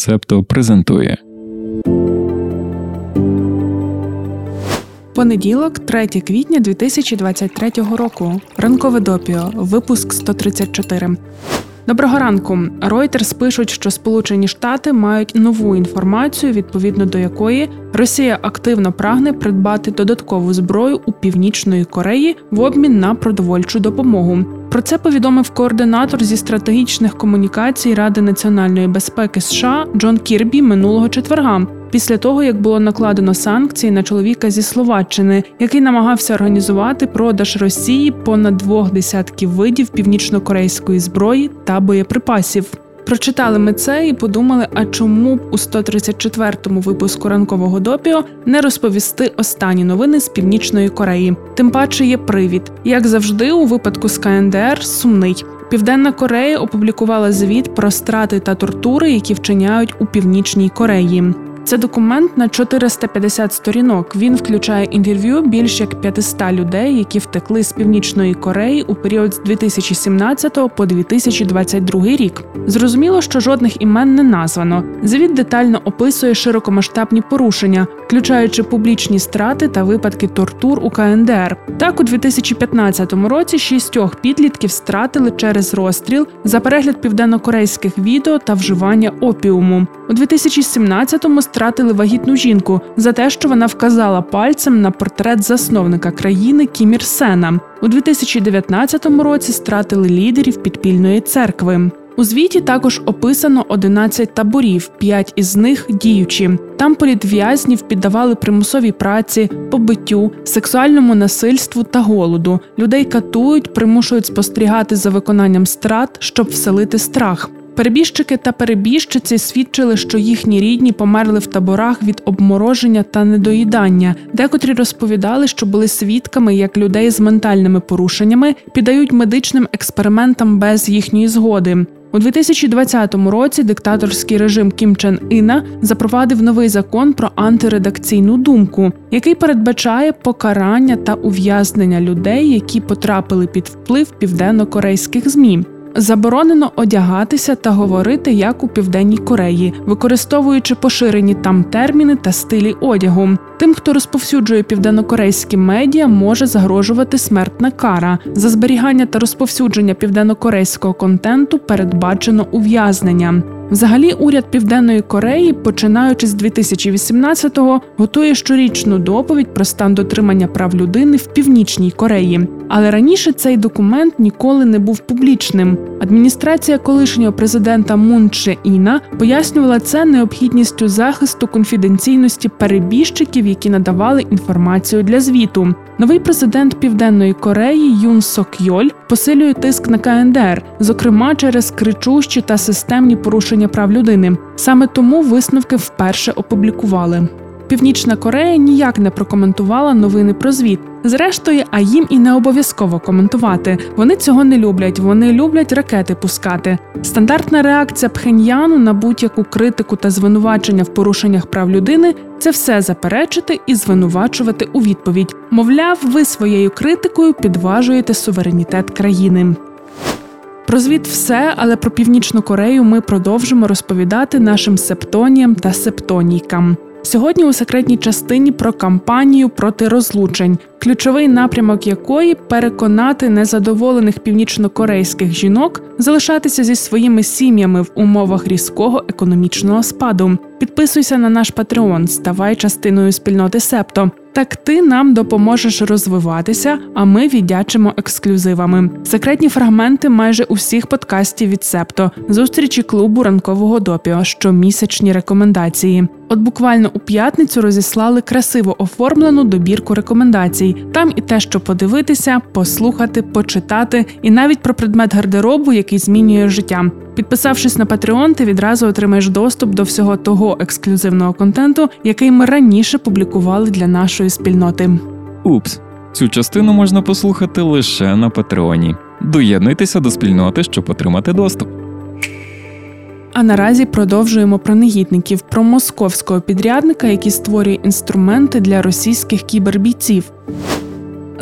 Септо презентує. Понеділок, 3 квітня 2023 року. Ранкове допіо. Випуск 134. Доброго ранку. Reuters пишуть, що Сполучені Штати мають нову інформацію, відповідно до якої Росія активно прагне придбати додаткову зброю у північної Кореї в обмін на продовольчу допомогу. Про це повідомив координатор зі стратегічних комунікацій Ради національної безпеки США Джон Кірбі минулого четверга. Після того, як було накладено санкції на чоловіка зі Словаччини, який намагався організувати продаж Росії понад двох десятків видів північнокорейської зброї та боєприпасів. Прочитали ми це і подумали, а чому б у 134-му випуску ранкового допіо не розповісти останні новини з північної Кореї. Тим паче є привід, як завжди, у випадку з КНДР сумний. Південна Корея опублікувала звіт про страти та тортури, які вчиняють у північній Кореї. Це документ на 450 сторінок. Він включає інтерв'ю більш як 500 людей, які втекли з північної Кореї у період з 2017 по 2022 рік. Зрозуміло, що жодних імен не названо. Звіт детально описує широкомасштабні порушення, включаючи публічні страти та випадки тортур у КНДР. Так, у 2015 році шістьох підлітків стратили через розстріл за перегляд південнокорейських відео та вживання опіуму. У 2017-му стратили вагітну жінку за те, що вона вказала пальцем на портрет засновника країни Кім Ір Сена. У 2019 році стратили лідерів підпільної церкви. У звіті також описано 11 таборів, 5 із них діючі. Там політв'язнів піддавали примусовій праці, побиттю, сексуальному насильству та голоду. Людей катують, примушують спостерігати за виконанням страт, щоб вселити страх. Перебіжчики та перебіжчиці свідчили, що їхні рідні померли в таборах від обмороження та недоїдання. Декотрі розповідали, що були свідками, як людей з ментальними порушеннями піддають медичним експериментам без їхньої згоди. У 2020 році диктаторський режим Кім Чен Іна запровадив новий закон про антиредакційну думку, який передбачає покарання та ув'язнення людей, які потрапили під вплив південно-корейських змі. Заборонено одягатися та говорити як у південній Кореї, використовуючи поширені там терміни та стилі одягу. Тим, хто розповсюджує південнокорейські медіа, може загрожувати смертна кара. За зберігання та розповсюдження південнокорейського контенту передбачено ув'язнення. Взагалі, уряд Південної Кореї, починаючи з 2018-го, готує щорічну доповідь про стан дотримання прав людини в північній Кореї. Але раніше цей документ ніколи не був публічним. Адміністрація колишнього президента Мун Чже Іна пояснювала це необхідністю захисту конфіденційності перебіжчиків, які надавали інформацію для звіту. Новий президент Південної Кореї Юн Сок Йоль посилює тиск на КНДР, зокрема через кричущі та системні порушення прав людини. Саме тому висновки вперше опублікували. Північна Корея ніяк не прокоментувала новини про звіт. Зрештою, а їм і не обов'язково коментувати. Вони цього не люблять. Вони люблять ракети пускати. Стандартна реакція Пхеньяну на будь-яку критику та звинувачення в порушеннях прав людини це все заперечити і звинувачувати у відповідь. Мовляв, ви своєю критикою підважуєте суверенітет країни. Про звіт все, але про північну Корею ми продовжимо розповідати нашим септоніям та септонійкам. Сьогодні у секретній частині про кампанію проти розлучень, ключовий напрямок якої переконати незадоволених північнокорейських жінок залишатися зі своїми сім'ями в умовах різкого економічного спаду. Підписуйся на наш Патреон, ставай частиною спільноти Септо. Так ти нам допоможеш розвиватися, а ми віддячимо ексклюзивами. Секретні фрагменти майже усіх подкастів від Септо, зустрічі клубу ранкового допіо, щомісячні рекомендації. От буквально у п'ятницю розіслали красиво оформлену добірку рекомендацій. Там і те, що подивитися, послухати, почитати, і навіть про предмет гардеробу, який змінює життя. Підписавшись на Patreon, ти відразу отримаєш доступ до всього того ексклюзивного контенту, який ми раніше публікували для нашої спільноти. Упс, цю частину можна послухати лише на Патреоні. Доєднуйтеся до спільноти, щоб отримати доступ. А наразі продовжуємо про негідників, про московського підрядника, який створює інструменти для російських кібербійців.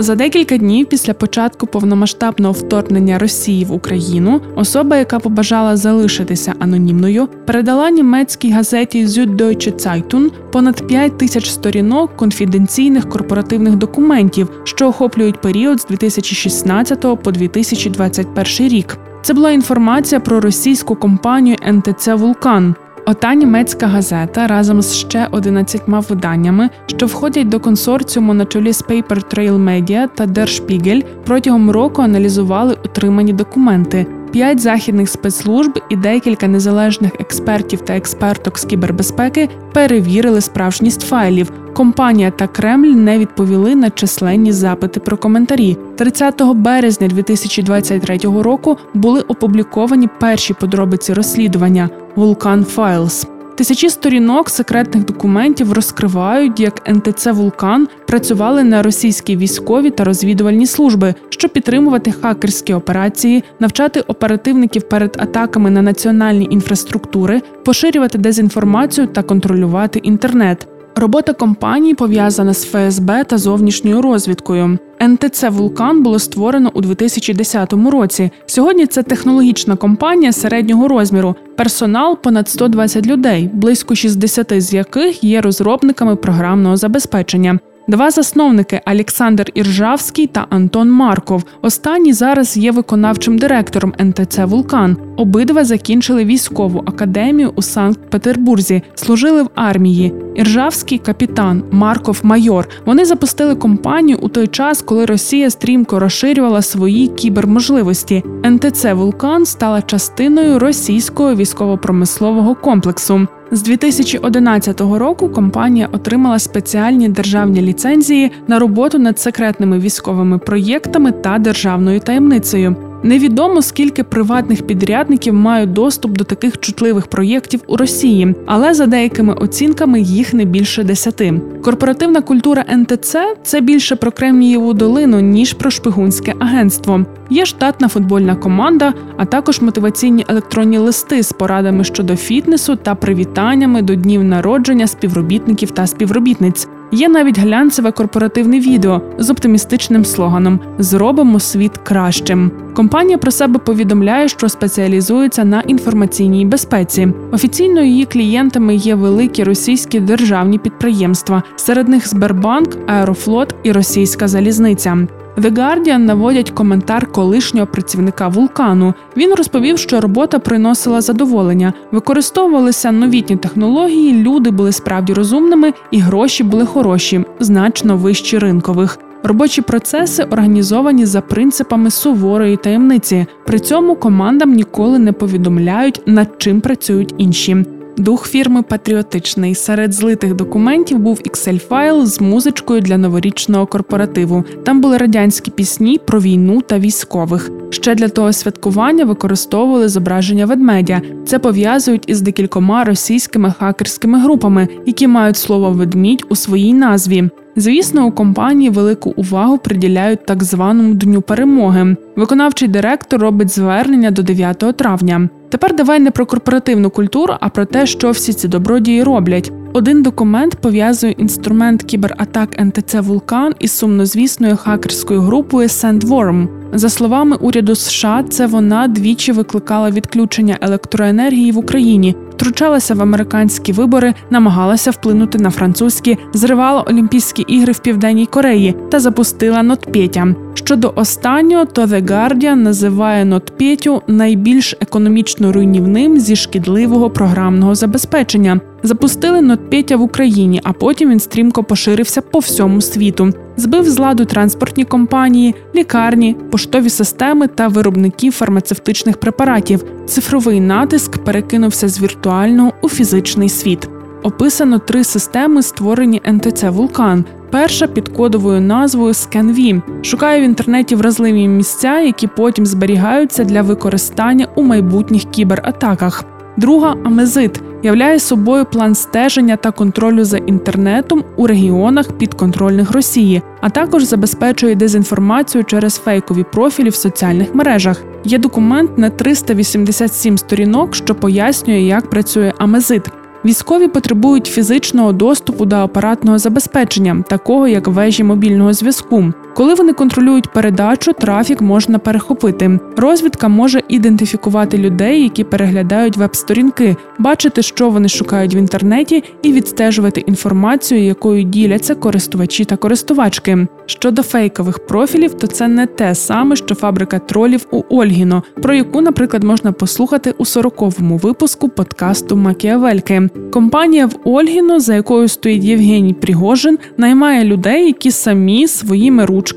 За декілька днів після початку повномасштабного вторгнення Росії в Україну особа, яка побажала залишитися анонімною, передала німецькій газеті Süddeutsche Zeitung понад 5 тисяч сторінок конфіденційних корпоративних документів, що охоплюють період з 2016 по 2021 рік. Це була інформація про російську компанію НТЦ Вулкан. Ота німецька газета разом з ще 11 виданнями, що входять до консорціуму на чолі з Paper Trail Media та Der Spiegel, протягом року аналізували отримані документи. П'ять західних спецслужб і декілька незалежних експертів та експерток з кібербезпеки перевірили справжність файлів. Компанія та Кремль не відповіли на численні запити про коментарі. 30 березня 2023 року були опубліковані перші подробиці розслідування Vulcan Files. Тисячі сторінок секретних документів розкривають, як НТЦ Вулкан працювали на російські військові та розвідувальні служби, щоб підтримувати хакерські операції, навчати оперативників перед атаками на національні інфраструктури, поширювати дезінформацію та контролювати інтернет. Робота компанії пов'язана з ФСБ та зовнішньою розвідкою. НТЦ Вулкан було створено у 2010 році. Сьогодні це технологічна компанія середнього розміру. Персонал понад 120 людей, близько 60 з яких є розробниками програмного забезпечення. Два засновники Олександр Іржавський та Антон Марков. Останній зараз є виконавчим директором НТЦ Вулкан. Обидва закінчили військову академію у Санкт-Петербурзі, служили в армії. Іржавський капітан, Марков майор. Вони запустили компанію у той час, коли Росія стрімко розширювала свої кіберможливості. НТЦ Вулкан стала частиною російського військово-промислового комплексу. З 2011 року компанія отримала спеціальні державні ліцензії на роботу над секретними військовими проєктами та державною таємницею. Невідомо скільки приватних підрядників мають доступ до таких чутливих проєктів у Росії, але за деякими оцінками їх не більше десяти. Корпоративна культура НТЦ це більше про Кремнієву долину ніж про шпигунське агентство. Є штатна футбольна команда, а також мотиваційні електронні листи з порадами щодо фітнесу та привітаннями до днів народження співробітників та співробітниць. Є навіть глянцеве корпоративне відео з оптимістичним слоганом Зробимо світ кращим. Компанія про себе повідомляє, що спеціалізується на інформаційній безпеці. Офіційно її клієнтами є великі російські державні підприємства, серед них Сбербанк, Аерофлот і Російська залізниця. The Guardian наводять коментар колишнього працівника вулкану. Він розповів, що робота приносила задоволення, використовувалися новітні технології, люди були справді розумними, і гроші були хороші, значно вищі ринкових. Робочі процеси організовані за принципами суворої таємниці. При цьому командам ніколи не повідомляють, над чим працюють інші. Дух фірми патріотичний. Серед злитих документів був Excel-файл з музичкою для новорічного корпоративу. Там були радянські пісні про війну та військових. Ще для того святкування використовували зображення ведмедя. Це пов'язують із декількома російськими хакерськими групами, які мають слово ведмідь у своїй назві. Звісно, у компанії велику увагу приділяють так званому дню перемоги. Виконавчий директор робить звернення до 9 травня. Тепер давай не про корпоративну культуру, а про те, що всі ці добродії роблять. Один документ пов'язує інструмент кібератак НТЦ Вулкан із сумнозвісною хакерською групою SandWorm. За словами уряду США, це вона двічі викликала відключення електроенергії в Україні, втручалася в американські вибори, намагалася вплинути на французькі, зривала Олімпійські ігри в Південній Кореї та запустила Нотпетя. Щодо останнього, то The Guardian називає Нотпетю найбільш економічно руйнівним зі шкідливого програмного забезпечення. Запустили Нотпетя в Україні, а потім він стрімко поширився по всьому світу. Збив з ладу транспортні компанії, лікарні, поштові системи та виробників фармацевтичних препаратів. Цифровий натиск перекинувся з віртуального у фізичний світ. Описано три системи, створені НТЦ Вулкан. Перша під кодовою назвою ScanV. шукає в інтернеті вразливі місця, які потім зберігаються для використання у майбутніх кібератаках. Друга Амезит являє собою план стеження та контролю за інтернетом у регіонах підконтрольних Росії, а також забезпечує дезінформацію через фейкові профілі в соціальних мережах. Є документ на 387 сторінок, що пояснює, як працює Амезит. Військові потребують фізичного доступу до апаратного забезпечення, такого як вежі мобільного зв'язку. Коли вони контролюють передачу, трафік можна перехопити. Розвідка може ідентифікувати людей, які переглядають веб-сторінки, бачити, що вони шукають в інтернеті, і відстежувати інформацію, якою діляться користувачі та користувачки. Щодо фейкових профілів, то це не те саме, що фабрика тролів у Ольгіно, про яку, наприклад, можна послухати у 40-му випуску подкасту Макіавельки. Компанія в Ольгіно, за якою стоїть Євгеній Пригожин, наймає людей, які самі своїми ручками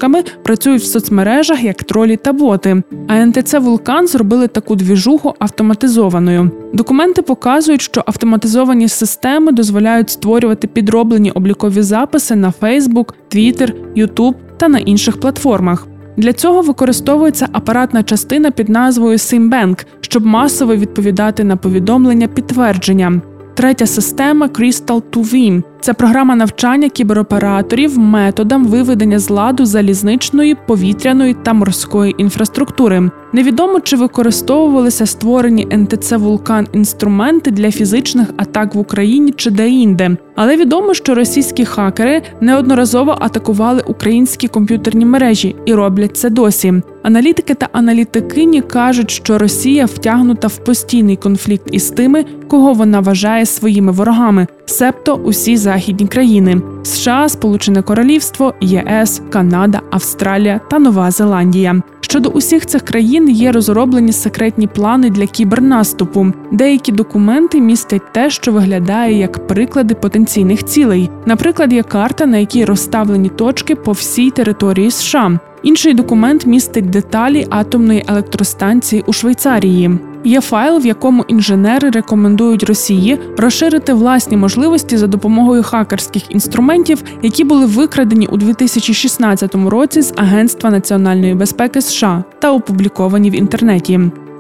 працюють в соцмережах як тролі та боти. А НТЦ Вулкан зробили таку двіжуху автоматизованою. Документи показують, що автоматизовані системи дозволяють створювати підроблені облікові записи на Facebook, Twitter, YouTube та на інших платформах. Для цього використовується апаратна частина під назвою SimBank, щоб масово відповідати на повідомлення підтвердження. Третя система Crystal 2 Vim – це програма навчання кібероператорів методам виведення з ладу залізничної, повітряної та морської інфраструктури. Невідомо чи використовувалися створені НТЦ Вулкан інструменти для фізичних атак в Україні чи де-інде. Але відомо, що російські хакери неодноразово атакували українські комп'ютерні мережі і роблять це досі. Аналітики та аналітикині кажуть, що Росія втягнута в постійний конфлікт із тими, кого вона вважає своїми ворогами, себто усі західні країни: США, Сполучене Королівство, ЄС, Канада, Австралія та Нова Зеландія. Щодо усіх цих країн є розроблені секретні плани для кібернаступу. Деякі документи містять те, що виглядає як приклади потенційних цілей. Наприклад, є карта, на якій розставлені точки по всій території США. Інший документ містить деталі атомної електростанції у Швейцарії. Є файл, в якому інженери рекомендують Росії розширити власні можливості за допомогою хакерських інструментів, які були викрадені у 2016 році з Агентства національної безпеки США та опубліковані в інтернеті.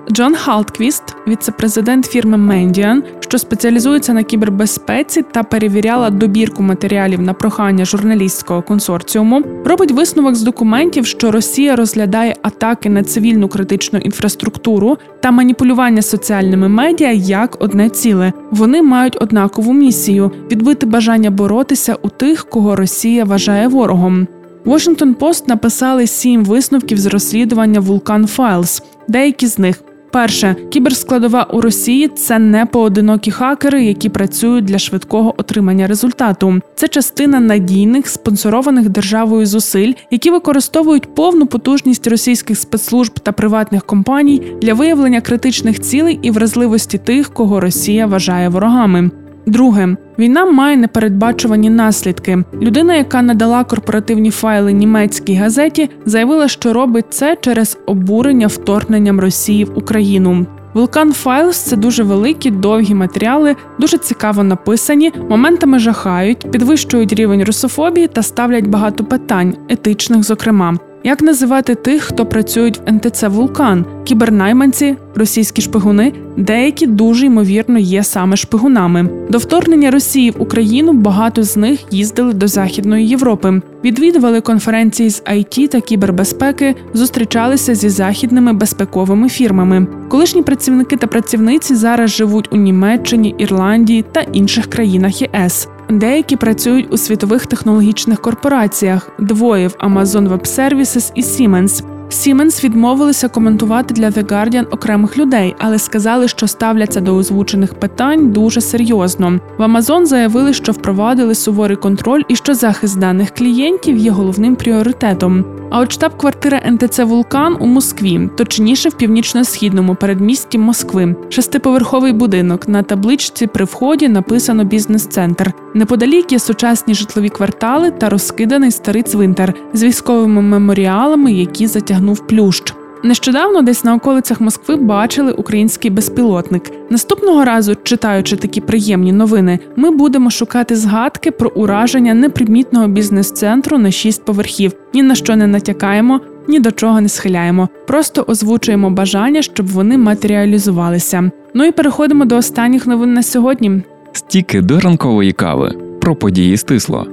Джон Халтквіст, віце-президент фірми Мендіан, що спеціалізується на кібербезпеці та перевіряла добірку матеріалів на прохання журналістського консорціуму, робить висновок з документів, що Росія розглядає атаки на цивільну критичну інфраструктуру та маніпулювання соціальними медіа як одне ціле. Вони мають однакову місію відбити бажання боротися у тих, кого Росія вважає ворогом. Washington Post написали сім висновків з розслідування Vulcan Files. Деякі з них Перше, кіберскладова у Росії це не поодинокі хакери, які працюють для швидкого отримання результату. Це частина надійних спонсорованих державою зусиль, які використовують повну потужність російських спецслужб та приватних компаній для виявлення критичних цілей і вразливості тих, кого Росія вважає ворогами. Друге, війна має непередбачувані наслідки. Людина, яка надала корпоративні файли німецькій газеті, заявила, що робить це через обурення вторгненням Росії в Україну. Vulkan Files – це дуже великі, довгі матеріали, дуже цікаво написані, моментами жахають, підвищують рівень русофобії та ставлять багато питань, етичних, зокрема. Як називати тих, хто працюють в НТЦ Вулкан, кібернайманці, російські шпигуни, деякі дуже ймовірно є саме шпигунами. До вторгнення Росії в Україну багато з них їздили до Західної Європи, відвідували конференції з IT та кібербезпеки, зустрічалися зі західними безпековими фірмами. Колишні працівники та працівниці зараз живуть у Німеччині, Ірландії та інших країнах ЄС. Деякі працюють у світових технологічних корпораціях, двоє в Amazon Web Services і Siemens. Siemens відмовилися коментувати для The Guardian окремих людей, але сказали, що ставляться до озвучених питань дуже серйозно. В Amazon заявили, що впровадили суворий контроль і що захист даних клієнтів є головним пріоритетом. А от штаб-квартира НТЦ Вулкан у Москві, точніше в північно-східному передмісті Москви, шестиповерховий будинок. На табличці при вході написано бізнес-центр. Неподалік є сучасні житлові квартали та розкиданий старий цвинтар з військовими меморіалами, які затягнув плющ. Нещодавно десь на околицях Москви бачили український безпілотник. Наступного разу, читаючи такі приємні новини, ми будемо шукати згадки про ураження непримітного бізнес-центру на шість поверхів. Ні на що не натякаємо, ні до чого не схиляємо. Просто озвучуємо бажання, щоб вони матеріалізувалися. Ну і переходимо до останніх новин на сьогодні. Стіки до ранкової кави про події стисло.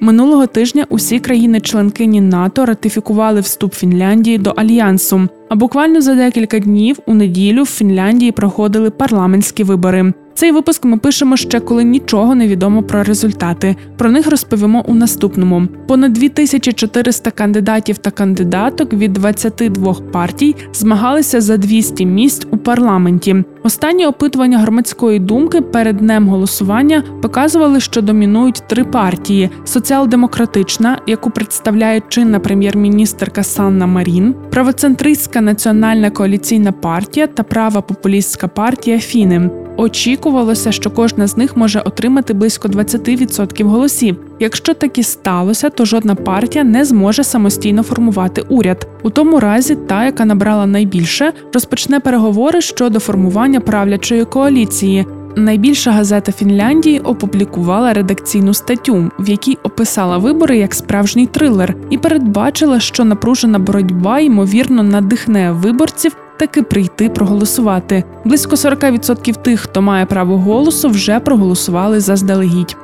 Минулого тижня усі країни-членкині НАТО ратифікували вступ Фінляндії до альянсу. А буквально за декілька днів у неділю в Фінляндії проходили парламентські вибори. Цей випуск ми пишемо ще коли нічого не відомо про результати. Про них розповімо у наступному. Понад 2400 кандидатів та кандидаток від 22 партій змагалися за 200 місць у парламенті. Останні опитування громадської думки перед днем голосування показували, що домінують три партії: соціал-демократична, яку представляє чинна прем'єр-міністерка Санна Марін, правоцентристська національна коаліційна партія та права популістська партія Фіни. Очікувалося, що кожна з них може отримати близько 20% голосів. Якщо так і сталося, то жодна партія не зможе самостійно формувати уряд. У тому разі, та, яка набрала найбільше, розпочне переговори щодо формування правлячої коаліції. Найбільша газета Фінляндії опублікувала редакційну статтю, в якій описала вибори як справжній трилер, і передбачила, що напружена боротьба ймовірно надихне виборців таки прийти проголосувати. Близько 40% тих, хто має право голосу, вже проголосували заздалегідь.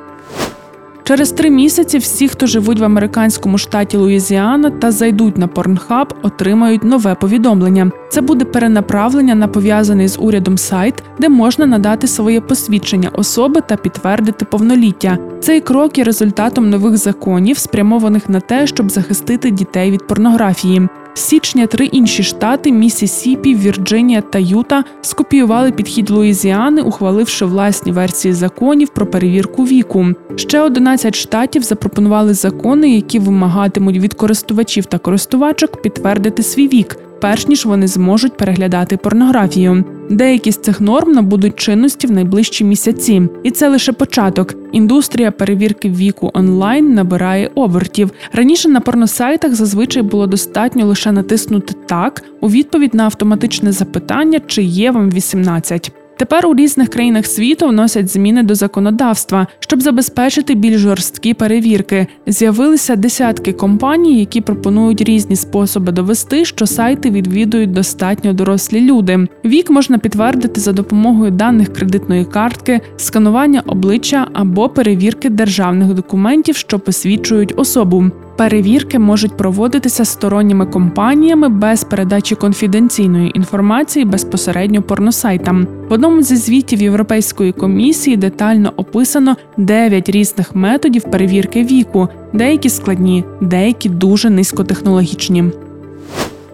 Через три місяці всі, хто живуть в американському штаті Луїзіана та зайдуть на Pornhub, отримають нове повідомлення. Це буде перенаправлення на пов'язаний з урядом сайт, де можна надати своє посвідчення особи та підтвердити повноліття. Цей крок є результатом нових законів, спрямованих на те, щоб захистити дітей від порнографії. Січня три інші штати Місісіпі, Вірджинія та Юта скопіювали підхід Луїзіани, ухваливши власні версії законів про перевірку віку. Ще 11 штатів запропонували закони, які вимагатимуть від користувачів та користувачок підтвердити свій вік перш ніж вони зможуть переглядати порнографію. Деякі з цих норм набудуть чинності в найближчі місяці, і це лише початок. Індустрія перевірки віку онлайн набирає обертів. Раніше на порносайтах зазвичай було достатньо лише натиснути так у відповідь на автоматичне запитання, чи є вам 18. Тепер у різних країнах світу вносять зміни до законодавства, щоб забезпечити більш жорсткі перевірки. З'явилися десятки компаній, які пропонують різні способи довести, що сайти відвідують достатньо дорослі люди. Вік можна підтвердити за допомогою даних кредитної картки, сканування обличчя або перевірки державних документів, що посвідчують особу. Перевірки можуть проводитися сторонніми компаніями без передачі конфіденційної інформації безпосередньо порносайтам. В одному зі звітів Європейської комісії детально описано 9 різних методів перевірки віку, деякі складні, деякі дуже низькотехнологічні.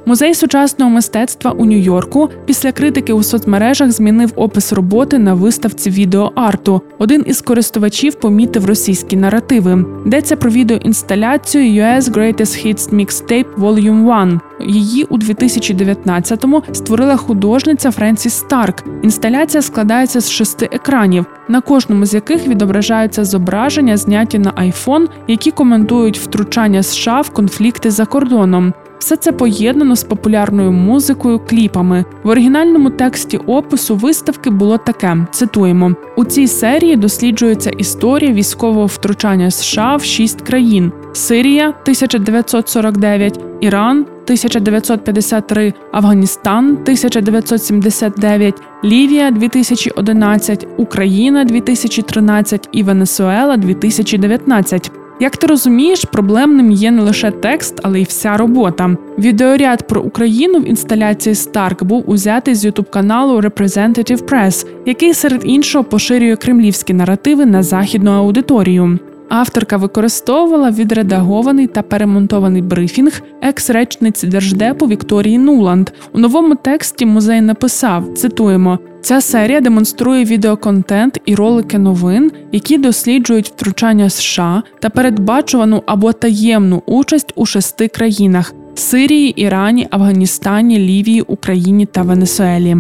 Музей сучасного мистецтва у Нью-Йорку після критики у соцмережах змінив опис роботи на виставці відеоарту. Один із користувачів помітив російські наративи. Йдеться про відеоінсталяцію US Greatest Hits Mixtape Volume 1. Її у 2019-му створила художниця Френсіс Старк. Інсталяція складається з шести екранів, на кожному з яких відображаються зображення, зняті на iPhone, які коментують втручання США в конфлікти за кордоном. Все це поєднано з популярною музикою, кліпами. В оригінальному тексті опису виставки було таке: цитуємо: у цій серії досліджується історія військового втручання США в шість країн: Сирія 1949, Іран 1953, Афганістан 1979, Лівія 2011, Україна 2013 і Венесуела 2019. Як ти розумієш, проблемним є не лише текст, але й вся робота. Відеоряд про Україну в інсталяції Старк був узятий з ютуб каналу Representative Press, який серед іншого поширює кремлівські наративи на західну аудиторію. Авторка використовувала відредагований та перемонтований брифінг екс-речниці держдепу Вікторії Нуланд. У новому тексті музей написав: цитуємо: ця серія демонструє відеоконтент і ролики новин, які досліджують втручання США та передбачувану або таємну участь у шести країнах: Сирії, Ірані, Афганістані, Лівії, Україні та Венесуелі.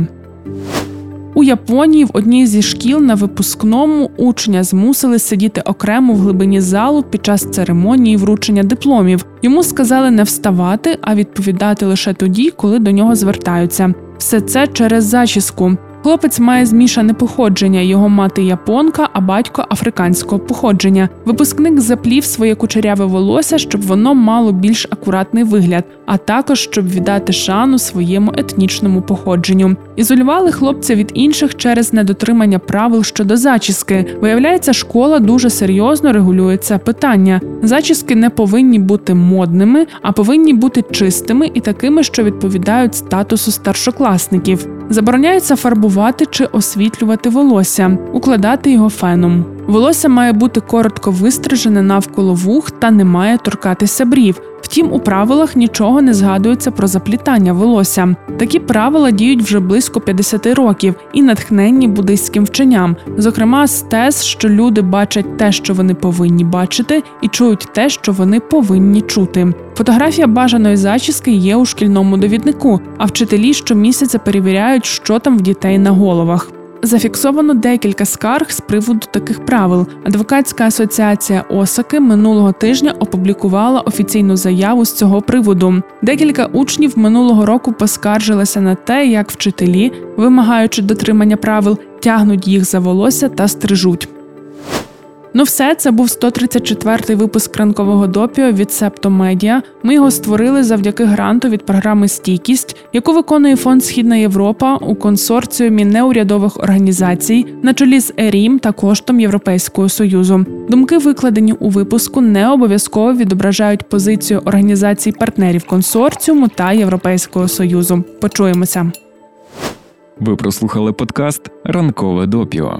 У Японії в одній зі шкіл на випускному учня змусили сидіти окремо в глибині залу під час церемонії вручення дипломів. Йому сказали не вставати, а відповідати лише тоді, коли до нього звертаються. Все це через зачіску. Хлопець має змішане походження. Його мати японка, а батько африканського походження. Випускник заплів своє кучеряве волосся, щоб воно мало більш акуратний вигляд, а також щоб віддати шану своєму етнічному походженню. Ізолювали хлопця від інших через недотримання правил щодо зачіски. Виявляється, школа дуже серйозно регулює це питання. Зачіски не повинні бути модними, а повинні бути чистими і такими, що відповідають статусу старшокласників. Забороняється фарбувати чи освітлювати волосся, укладати його феном. Волосся має бути коротко вистрижене навколо вух та не має торкатися брів. Втім, у правилах нічого не згадується про заплітання волосся. Такі правила діють вже близько 50 років і натхненні буддийським вченням, зокрема з що люди бачать те, що вони повинні бачити, і чують те, що вони повинні чути. Фотографія бажаної зачіски є у шкільному довіднику, а вчителі щомісяця перевіряють, що там в дітей на головах. Зафіксовано декілька скарг з приводу таких правил. Адвокатська асоціація Осаки минулого тижня опублікувала офіційну заяву з цього приводу. Декілька учнів минулого року поскаржилися на те, як вчителі, вимагаючи дотримання правил, тягнуть їх за волосся та стрижуть. Ну, все, це був 134-й випуск ранкового допіо від Септо Медіа. Ми його створили завдяки гранту від програми Стійкість, яку виконує фонд Східна Європа у консорціумі неурядових організацій на чолі з ЕРІМ та коштом Європейського союзу. Думки, викладені у випуску, не обов'язково відображають позицію організацій партнерів консорціуму та Європейського союзу. Почуємося. Ви прослухали подкаст Ранкове допіо.